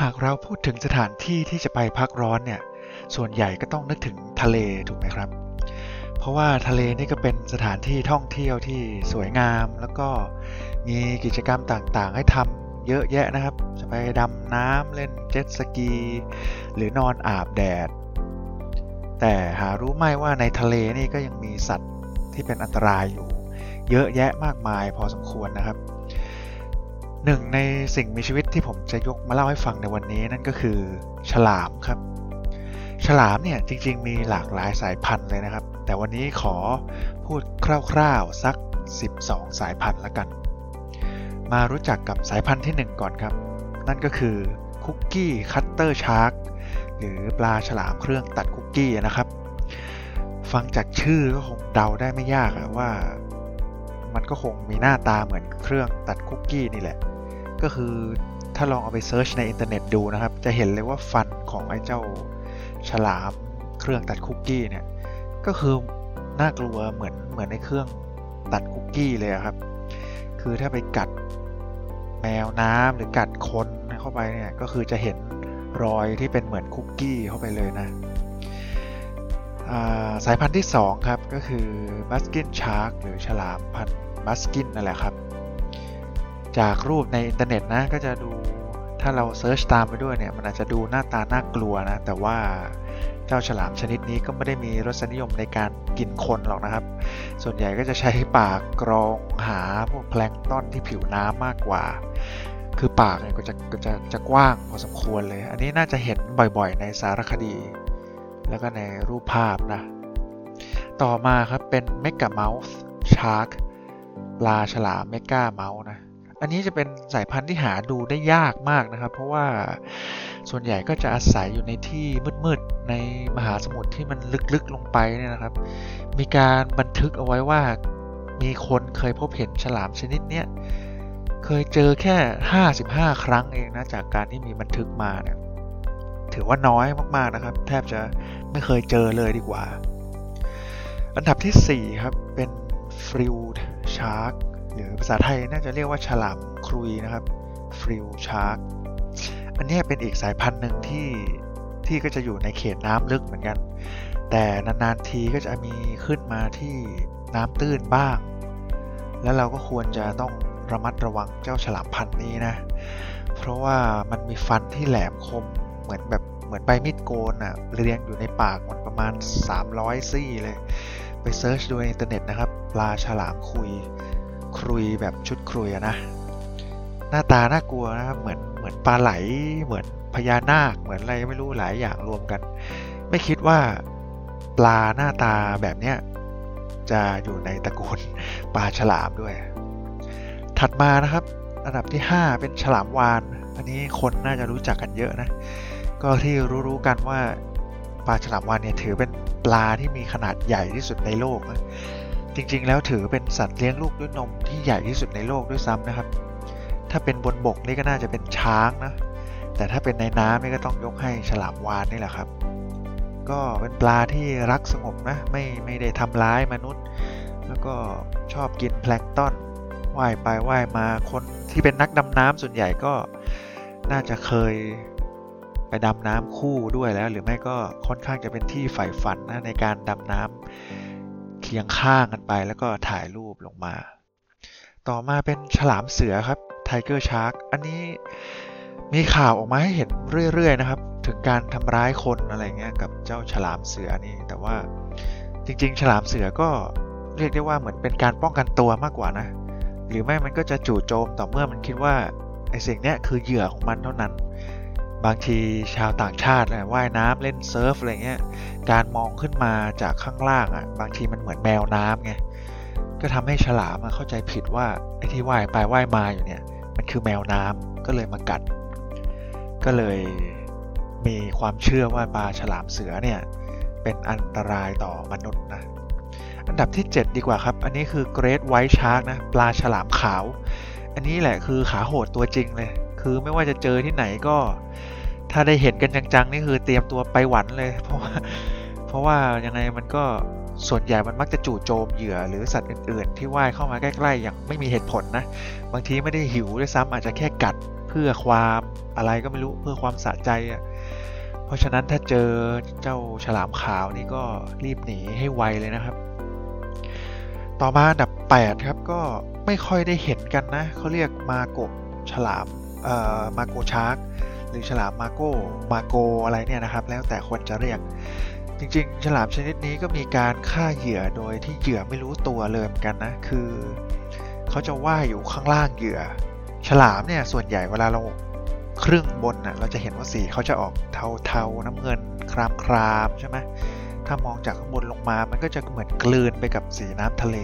หากเราพูดถึงสถานที่ที่จะไปพักร้อนเนี่ย ส่วนใหญ่ก็ต้องนึกถึงทะเลถูกไหมครับ เพราะว่าทะเลนี่ก็เป็นสถานที่ท่องเที่ยวที่สวยงาม แล้วก็มีกิจกรรมต่างๆ ให้ทำเยอะแยะนะครับ จะไปดำน้ำเล่นเจ็ตสกี หรือนอนอาบแดด แต่หารู้ไหมว่าในทะเลนี่ก็ยังมีสัตว์ที่เป็นอันตรายอยู่ เยอะแยะมากมายพอสมควรนะครับ หนึ่งในสิ่งมีชีวิตที่ผมจะยกมาเล่าให้ฟังในวันนี้นั่นก็คือ ฉลามครับ ฉลามเนี่ยจริง ๆ มีหลากหลายสายพันธุ์เลยนะครับ แต่วันนี้ขอพูดคร่าวๆสัก 12 สายพันธุ์ละกัน มารู้จักกับสายพันธุ์ที่ 1 ก่อนครับ นั่นก็คือ cookiecutter shark หรือปลาฉลามเครื่องตัดคุกกี้นะครับ ฟังจากชื่อก็คงเดาได้ไม่ยากอะว่ามันก็คงมีหน้าตาเหมือนเครื่องตัดคุกกี้นี่แหละ ก็คือถ้าลองเอาไป search ในอินเทอร์เน็ตดูนะครับ จะเห็นเลยว่าฟันของไอ้เจ้าฉลามเครื่องตัดคุกกี้เนี่ย ก็คือน่ากลัวเหมือนเหมือนในเครื่องตัดคุกกี้เลยครับ คือถ้าไปกัดแมวน้ำหรือกัดคนเข้าไปเนี่ย ก็คือจะเห็นรอยที่เป็นเหมือนคุกกี้เข้าไปเลยนะสายพันธุ์ที่ 2 ครับ ก็คือ basking shark หรือฉลามพันธุ์ basking นั่นแหละครับ จากรูปในอินเทอร์เน็ตนะก็จะดูถ้าเรา search ตามไปด้วยเนี่ยมันอาจจะดูหน้าตาน่ากลัวนะแต่ว่าเจ้าฉลามชนิดนี้ก็ไม่ได้มีรสนิยมในการกินคนหรอกนะครับ ส่วนใหญ่ก็จะใช้ปากกรองหาพวกแพลงก์ตอนที่ผิวน้ำมากกว่า คือปากเนี่ยก็จะก็จะจะกว้างพอสมควรเลย อันนี้น่าจะเห็นบ่อยๆ ในสารคดี แล้วก็ในรูปภาพนะ ต่อมาครับเป็นเมกะเมาส์ชาร์กปลาฉลามเมกะเมาส์นะ อันนี้จะเป็นสายพันธุ์ที่หาดูได้ยากมากนะครับ เพราะว่าส่วนใหญ่ก็จะอาศัยอยู่ในที่มืดๆในมหาสมุทรที่มันลึกๆลงไปเนี่ยนะครับ มีการบันทึกเอาไว้ว่ามีคนเคยพบเห็นฉลามชนิดเนี้ยเคยเจอแค่ 55 ครั้งเองนะจากการที่มีบันทึกมาเนี่ยถือว่าน้อยมากๆนะครับ แทบจะไม่เคยเจอเลยดีกว่า อันดับที่ 4 ครับ เป็นฟริวชาร์ก หรือภาษาไทยน่าจะเรียกว่าฉลามครุยนะครับฟริวชาร์กอันนี้เป็นอีกสายพันธุ์หนึ่งที่ที่ก็จะอยู่ในเขตน้ำลึกเหมือนกัน แต่นานๆทีก็จะมีขึ้นมาที่น้ำตื้นบ้าง แล้วเราก็ควรจะต้องระมัดระวังเจ้าฉลามพันธุ์นี้นะ เพราะว่ามันมีฟันที่แหลมคมเหมือนแบบเหมือนใบมีดโกนอะเรียงอยู่ในปากมันประมาณ 300 ซี่เลย ไป search ดูในอินเทอร์เน็ตนะครับ ปลาฉลามคุย ครุยแบบชุดครุยอะนะ หน้าตาน่ากลัวนะครับเหมือนเหมือนปลาไหล เหมือนพญานาค เหมือนอะไรไม่รู้หลายอย่างรวมกัน ไม่คิดว่าปลาหน้าตาแบบเนี้ยจะอยู่ในตระกูลปลาฉลามด้วย ถัดมานะครับ อันดับที่ 5 เป็นฉลามวาน อันนี้คนน่าจะรู้จักกันเยอะนะ ก็ที่รู้ๆกันว่าปลาฉลามวานเนี่ยถือเป็นปลาที่มีขนาดใหญ่ที่สุดในโลกนะ จริงๆ แล้วถือเป็นสัตว์เลี้ยงลูกด้วยนมที่ใหญ่ที่สุดในโลกด้วยซ้ำนะครับ ถ้าเป็นบนบกนี่ก็น่าจะเป็นช้างนะ แต่ถ้าเป็นในน้ำนี่ก็ต้องยกให้ฉลามวานนี่แหละครับ ก็เป็นปลาที่รักสงบนะ ไม่ไม่ได้ทำร้ายมนุษย์ แล้วก็ชอบกินแพลงก์ต้อนว่ายไปว่ายมาคนที่เป็นนักดำน้ำส่วนใหญ่ก็น่าจะเคยไปดำน้ำคู่ด้วยแล้ว หรือไม่ก็ค่อนข้างจะเป็นที่ใฝ่ฝันนะในการดำน้ำ เคียงข้างกันไปแล้วก็ถ่ายรูปลงมา ต่อมาเป็นฉลามเสือครับ Tiger Shark อันนี้มีข่าวออกมาให้เห็นเรื่อยๆนะครับ ถึงการทำร้ายคนอะไรเงี้ยกับเจ้าฉลามเสือนี่ แต่ว่าจริงๆ ฉลามเสือก็เรียกได้ว่าเหมือนเป็นการป้องกันตัวมากกว่านะ หรือไม่มันก็จะจู่โจมต่อเมื่อมันคิดว่าไอ้สิ่งเนี้ยคือเหยื่อของมันเท่านั้น บางทีชาวต่างชาติว่ายน้ำเล่นเซิร์ฟอะไรเงี้ยการมองขึ้นมาจากข้างล่างอะบางทีมันเหมือนแมวน้ำไงก็ทำให้ฉลามเข้าใจผิดว่าไอ้ที่ว่ายไปว่ายมาอยู่เนี่ยมันคือแมวน้ำก็เลยมากัด ก็เลยมีความเชื่อว่าปลาฉลามเสือเนี่ยเป็นอันตรายต่อมนุษย์นะอันดับที่ 7 ดีกว่าครับ อันนี้คือ Great White Shark นะปลาฉลามขาว อันนี้แหละคือขาโหดตัวจริงเลย คือไม่ว่าจะเจอที่ไหนก็ ถ้าได้เห็นกันจังๆนี่คือเตรียมตัวไปหวันเลย เพราะว่าเพราะว่ายังไงมันก็ส่วนใหญ่มันมักจะจู่โจมเหยื่อหรือสัตว์อื่นๆ ที่ว่ายเข้ามาใกล้ๆ อย่างไม่มีเหตุผลนะ บางทีไม่ได้หิวด้วยซ้ำอาจจะแค่กัดเพื่อความอะไรก็ไม่รู้เพื่อความสะใจอะเพราะฉะนั้นถ้าเจอเจ้าฉลามขาวนี่ก็รีบหนีให้ไวเลยนะครับ ต่อมาอันดับ 8 ครับก็ไม่ค่อยได้เห็นกันนะเขาเรียกมาโกฉลาม มาโกชาร์กหรือฉลามมาโกมาโกอะไรเนี่ยนะครับ แล้วแต่คนจะเรียก จริงๆ ฉลามชนิดนี้ก็มีการฆ่าเหยื่อโดยที่เหยื่อไม่รู้ตัวเลยเหมือนกันนะ คือเขาจะว่ายอยู่ข้างล่างเหยื่อ ฉลามเนี่ยส่วนใหญ่เวลาเราครึ่งบนน่ะเราจะเห็นว่าสีเขาจะออกเทาๆ น้ำเงินครามครามใช่ไหมถ้ามองจากข้างบนลงมา มันก็จะเหมือนกลืนไปกับสีน้ำทะเล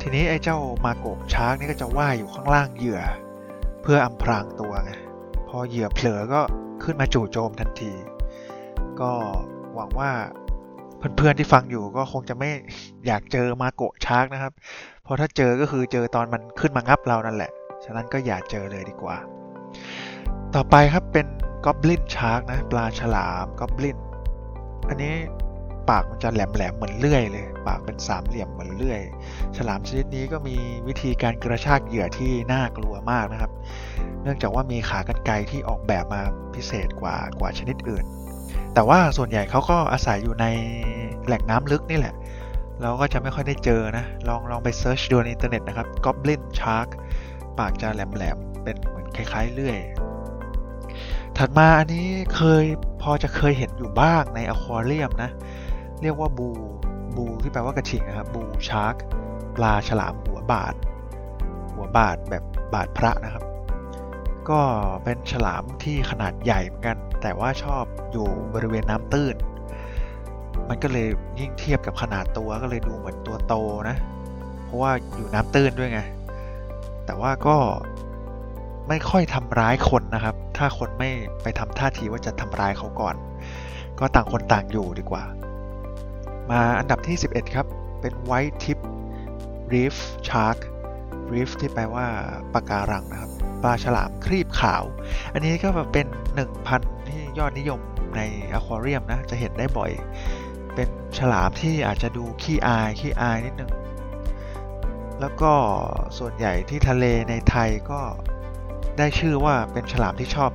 ทีนี้ไอ้เจ้ามาโกกชาร์กนี่ก็จะว่ายอยู่ข้างล่างเหยื่อ เพื่ออำพรางตัวไงพอเหยื่อเผลอก็ขึ้นมาจู่โจมทันที ก็หวังว่าเพื่อนๆที่ฟังอยู่ก็คงจะไม่อยากเจอมาโกะชาร์กนะครับ เพราะถ้าเจอก็คือเจอตอนมันขึ้นมางับเรานั่นแหละ ฉะนั้นก็อย่าเจอเลยดีกว่า ต่อไปครับเป็นกอบลินชาร์กนะ ปลาฉลามกอบลิน อันนี้ ปากมันจะแหลมๆเหมือนเลื่อยเลย ปากเป็นสามเหลี่ยมเหมือนเลื่อย ฉลามชนิดนี้ก็มีวิธีการกระชากเหยื่อที่น่ากลัวมากนะครับ เนื่องจากว่ามีขากรรไกรที่ออกแบบมาพิเศษกว่ากว่าชนิดอื่น แต่ว่าส่วนใหญ่เขาก็อาศัยอยู่ในแหล่งน้ำลึกนี่แหละ เราก็จะไม่ค่อยได้เจอนะ ลองลองไป search ดูในอินเทอร์เน็ตนะครับ Goblin Shark ปากจะแหลมๆเป็นเหมือนคล้ายๆเลื่อยถัดมาอันนี้เคยพอจะเคยเห็นอยู่บ้างในอควาเรียมนะ เรียกว่าบูบูที่แปลว่ากระชิงนะครับบูชาร์กปลาฉลามหัวบาดหัวบาดแบบบาดพระนะครับ ก็เป็นฉลามที่ขนาดใหญ่เหมือนกัน แต่ว่าชอบอยู่บริเวณน้ำตื้น มันก็เลยยิ่งเทียบกับขนาดตัวก็เลยดูเหมือนตัวโตนะ เพราะว่าอยู่น้ำตื้นด้วยไง แต่ว่าก็ไม่ค่อยทำร้ายคนนะครับ ถ้าคนไม่ไปทำท่าทีว่าจะทำร้ายเขาก่อน ก็ต่างคนต่างอยู่ดีกว่า มาอันดับที่ 11 ครับ เป็น White Tip Reef Shark Reef ที่แปลว่าปะการังนะครับ ปลาฉลามครีบขาว อันนี้ก็เป็นหนึ่งพันที่ยอดนิยมในอควาเรียมนะ จะเห็นได้บ่อย เป็นฉลามที่อาจจะดูขี้อาย ขี้อายนิดนึง แล้วก็ส่วนใหญ่ที่ทะเลในไทยก็ได้ชื่อว่าเป็นฉลามที่ชอบ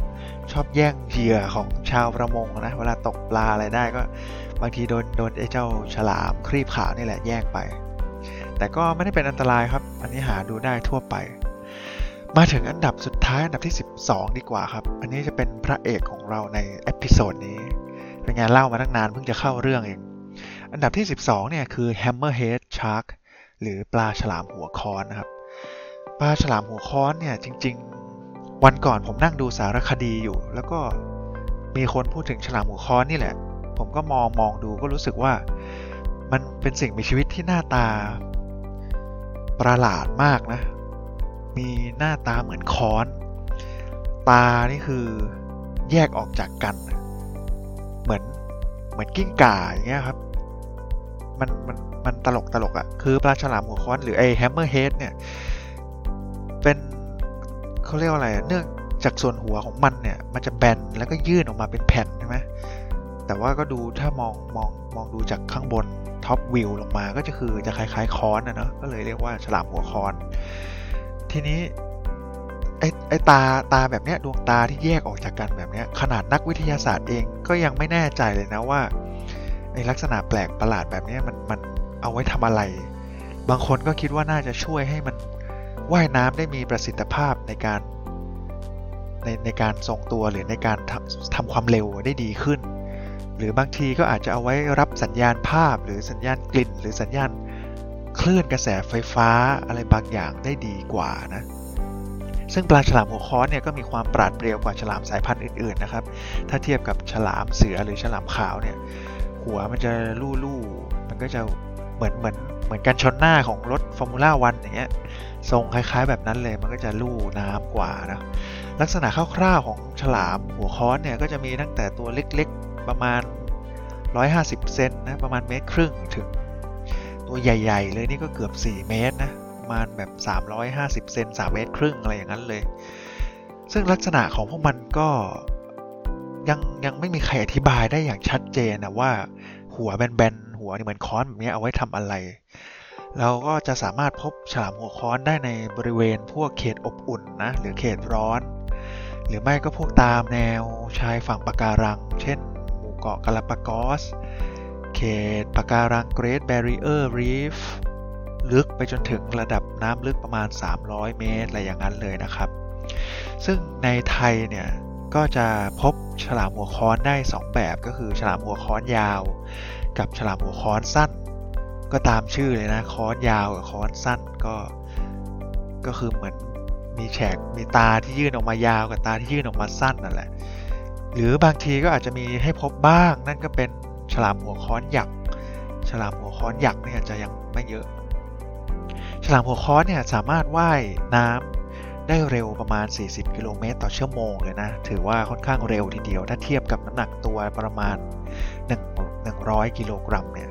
ชอบแย่งเหยื่อของชาวประมงนะ เวลาตกปลาอะไรได้ก็ บางทีโดนโดนไอ้เจ้าฉลามครีบขาวนี่แหละแย่งไป แต่ก็ไม่ได้เป็นอันตรายครับ อันนี้หาดูได้ทั่วไป มาถึงอันดับสุดท้ายอันดับที่ 12 ดีกว่าครับ อันนี้จะเป็นพระเอกของเราใน episode นี้ เป็นงานเล่ามาตั้งนานเพิ่งจะเข้าเรื่องเอง อันดับที่ 12 เนี่ยคือ Hammerhead Shark หรือปลาฉลามหัวค้อนนะครับ ปลาฉลามหัวค้อนเนี่ยจริง ๆ วันก่อนผมนั่งดูสารคดีอยู่ แล้วก็มีคนพูดถึงฉลามหัวค้อนนี่แหละ ผมก็มองมองดูก็รู้สึกว่า มันเป็นสิ่งมีชีวิตที่หน้าตา ประหลาดมากนะ มีหน้าตาเหมือนค้อน ตานี่คือแยกออกจากกัน เหมือนเหมือนกิ้งก่าอย่างเงี้ยครับ มันมันมันตลกตลกอะ่ะ คือปลาฉลามหัวค้อนหรือไอ้ Hammerhead เนี่ย เป็นเขาเรียกว่าอะไรเนื่องจากส่วนหัวของมันเนี่ย มันจะแบนแล้วก็ยื่นออกมาเป็นแผ่นใช่ไหม แต่ว่าก็ดูถ้ามองมองมองดูจากข้างบน top view ลงมาก็จะคือจะคล้ายๆค้อนนะเนาะก็เลยเรียกว่าฉลามหัวค้อน ทีนี้ไอ้ไอตาตาแบบเนี้ยดวงตาที่แยกออกจากกันแบบเนี้ยขนาดนักวิทยาศาสตร์เองก็ยังไม่แน่ใจเลยนะว่าไอ้ลักษณะแปลกประหลาดแบบเนี้ยมันมันเอาไว้ทำอะไร บางคนก็คิดว่าน่าจะช่วยให้มันว่ายน้ำได้มีประสิทธิภาพในการในในการทรงตัวหรือในการทำทำความเร็วได้ดีขึ้น หรือบางทีก็อาจจะเอาไว้รับสัญญาณภาพ หรือสัญญาณกลิ่น หรือสัญญาณคลื่นกระแสไฟฟ้าอะไรบางอย่างได้ดีกว่านะซึ่งปลาฉลามหัวค้อนเนี่ยก็มีความปราดเปรียวกว่าฉลามสายพันธุ์อื่นๆนะครับ ถ้าเทียบกับฉลามเสือหรือฉลามขาวเนี่ยหัวมันจะลู่ๆมันก็จะเหมือนเหมือนเหมือนกันชนหน้าของรถฟอร์มูล่าวันอย่างเงี้ยทรงคล้ายๆ แบบนั้นเลยมันก็จะลู่น้ำกว่านะลักษณะคร่าวๆของฉลามหัวค้อนเนี่ยก็จะมีตั้งแต่ตัวเล็ก ประมาณ 150 เซนนะประมาณเมตรครึ่งถึง ตัวใหญ่ ๆ เลยนี่ก็เกือบ 4 เมตรนะประมาณแบบ 350 เซน3เมตรครึ่งอะไรอย่างนั้นเลย ซึ่งลักษณะของพวกมันก็ยังยังไม่มีใครอธิบายได้อย่างชัดเจนนะว่าหัวแบนๆหัวนี่เหมือนค้อนแบบนี้เอาไว้ทำอะไร เราก็จะสามารถพบฉลามหัวค้อนได้ในบริเวณพวกเขตอบอุ่นนะหรือเขตร้อน หรือไม่ก็พวกตามแนวชายฝั่งปะการัง เช่น เกาะกาลาปากอส เขตปะการังเกรทแบรีเออร์รีฟลึกไปจนถึงระดับน้ำลึกประมาณ 300 เมตร อะไรอย่างนั้นเลยนะครับ ซึ่งในไทยเนี่ย ก็จะพบฉลามหัวค้อนได้ 2 แบบก็คือฉลามหัวค้อนยาว กับฉลามหัวค้อนสั้น ก็ตามชื่อเลยนะค้อนยาวกับค้อนสั้นก็ก็คือเหมือนมีแฉกมีตาที่ยื่นออกมายาวกับตาที่ยื่นออกมาสั้นนั่นแหละ หรือบางทีก็อาจจะมีให้พบบ้าง นั่นก็เป็นฉลามหัวค้อนหยัก ฉลามหัวค้อนหยักเนี่ยจะยังไม่เยอะ ฉลามหัวค้อนเนี่ยสามารถว่ายน้ำได้เร็วประมาณ 40 กิโลเมตรต่อชั่วโมงเลยนะ ถือว่าค่อนข้างเร็วทีเดียว ถ้าเทียบกับน้ำหนักตัวประมาณ 1 100 กิโลกรัมเนี่ย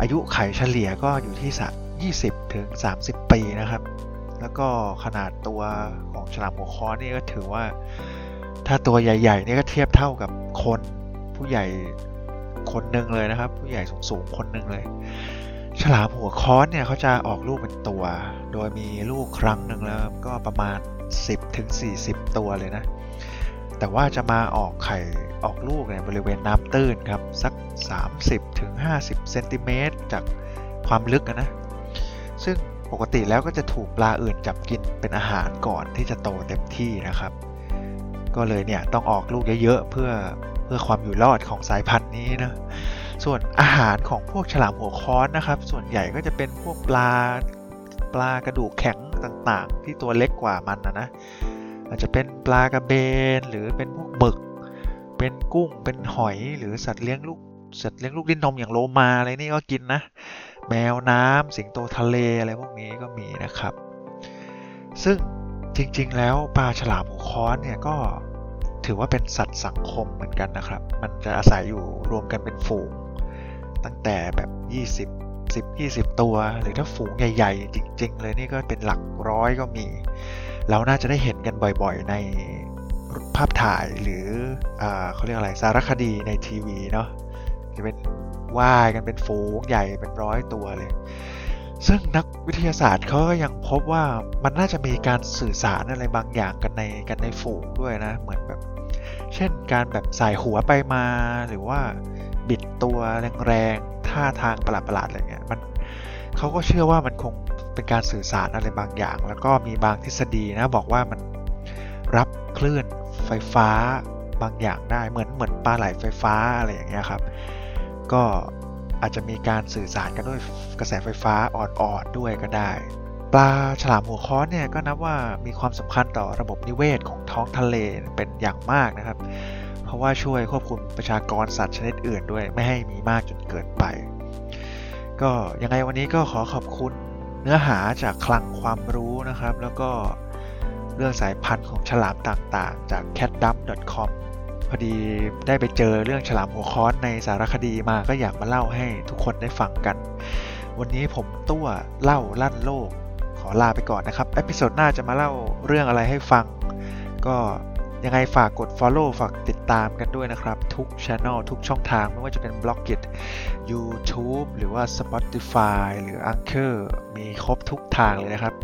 อายุไขเฉลี่ยก็อยู่ที่20 ถึง 30 ปีนะครับ แล้วก็ขนาดตัวของฉลามหัวค้อนนี่ก็ถือว่า ถ้าตัวใหญ่ๆนี่ก็เทียบเท่ากับคนผู้ใหญ่คนหนึ่งเลยนะครับ ผู้ใหญ่สูงๆคนหนึ่งเลย ฉลามหัวค้อนเนี่ยเขาจะออกลูกเป็นตัว โดยมีลูกครั้งหนึ่งแล้วก็ประมาณ 10ถึง40 ตัวเลยนะ แต่ว่าจะมาออกไข่ออกลูกในบริเวณน้ำตื้นครับ สัก 30ถึง50เซนติเมตรจากความลึกนะ ซึ่งปกติแล้วก็จะถูกปลาอื่นจับกินเป็นอาหารก่อนที่จะโตเต็มที่นะครับ ก็เลยเนี่ยต้องออกลูกเยอะๆเพื่อเพื่อความอยู่รอดของสายพันธุ์นี้นะส่วนอาหารของพวกฉลามหัวค้อนนะครับ ส่วนใหญ่ก็จะเป็นพวกปลาปลากระดูกแข็งต่างๆ ที่ตัวเล็กกว่ามันนะนะอาจจะเป็นปลากระเบนหรือเป็นพวกหมึก เป็นกุ้งเป็นหอยหรือสัตว์เลี้ยงลูกสัตว์เลี้ยงลูกดิ้นนมอย่างโลมาอะไรนี่ก็กินนะ แมวน้ำสิงโตทะเลอะไรพวกนี้ก็มีนะครับ ซึ่ง จริงๆ แล้วปลาฉลามหัวค้อนเนี่ยก็ถือว่าเป็นสัตว์สังคมเหมือนกันนะครับ มันจะอาศัยอยู่รวมกันเป็นฝูง ตั้งแต่แบบ 20 10 20 ตัว หรือถ้าฝูงใหญ่ ๆ จริง ๆ เลยนี่ก็เป็นหลักร้อยก็มี เราน่าจะได้เห็นกันบ่อยๆ ในภาพถ่ายหรืออเขาเรียกอะไรสารคดีในทีวีเนาะจะเป็นว่ายกันเป็นฝูงใหญ่เป็นร้อยตัวเลย ซึ่งนักวิทยาศาสตร์เขาก็ยังพบว่ามันน่าจะมีการสื่อสารอะไรบางอย่างกันในกันในฝูงด้วยนะ เหมือนแบบ เช่นการแบบสายหัวไปมาหรือว่าบิดตัวแรงๆท่าทางประหลาดๆอะไรเงี้ยมันเขาก็เชื่อว่ามันคงเป็นการสื่อสารอะไรบางอย่าง แล้วก็มีบางทฤษฎีนะบอกว่ามันรับคลื่นไฟฟ้าบางอย่างได้เหมือนเหมือนปลาไหลไฟฟ้าอะไรอย่างเงี้ยครับ ก็ อาจจะมีการสื่อสารกันด้วยกระแสไฟฟ้าอ่อนๆด้วยก็ได้ ปลาฉลามหัวค้อนเนี่ยก็นับว่ามีความสำคัญต่อระบบนิเวศของท้องทะเลเป็นอย่างมากนะครับ เพราะว่าช่วยควบคุมประชากรสัตว์ชนิดอื่นด้วยไม่ให้มีมากจนเกินไป ก็ยังไงวันนี้ก็ขอขอบคุณเนื้อหาจากคลังความรู้นะครับ แล้วก็เรื่องสายพันธุ์ของฉลามต่างๆ จาก catdump.com พอดีได้ไปเจอเรื่องฉลามหัวค้อนในสารคดีมาก็อยากมาเล่าให้ทุกคนได้ฟังกัน วันนี้ผมตั้วเล่าลั่นโลก ขอลาไปก่อนนะครับ episode หน้าจะมาเล่าเรื่องอะไรให้ฟัง ก็ยังไงฝากกด Follow ฝากติดตามกันด้วยนะครับ ทุก Channel ทุกช่องทางไม่ว่าจะเป็น Blockdit YouTube หรือว่า Spotify หรือ Anchor มีครบทุกทางเลยนะครับ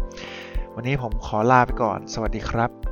วันนี้ผมขอลาไปก่อน สวัสดีครับ